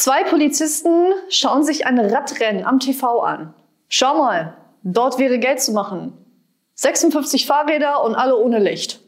Zwei Polizisten schauen sich ein Radrennen am TV an. Schau mal, dort wäre Geld zu machen. 56 Fahrräder und alle ohne Licht.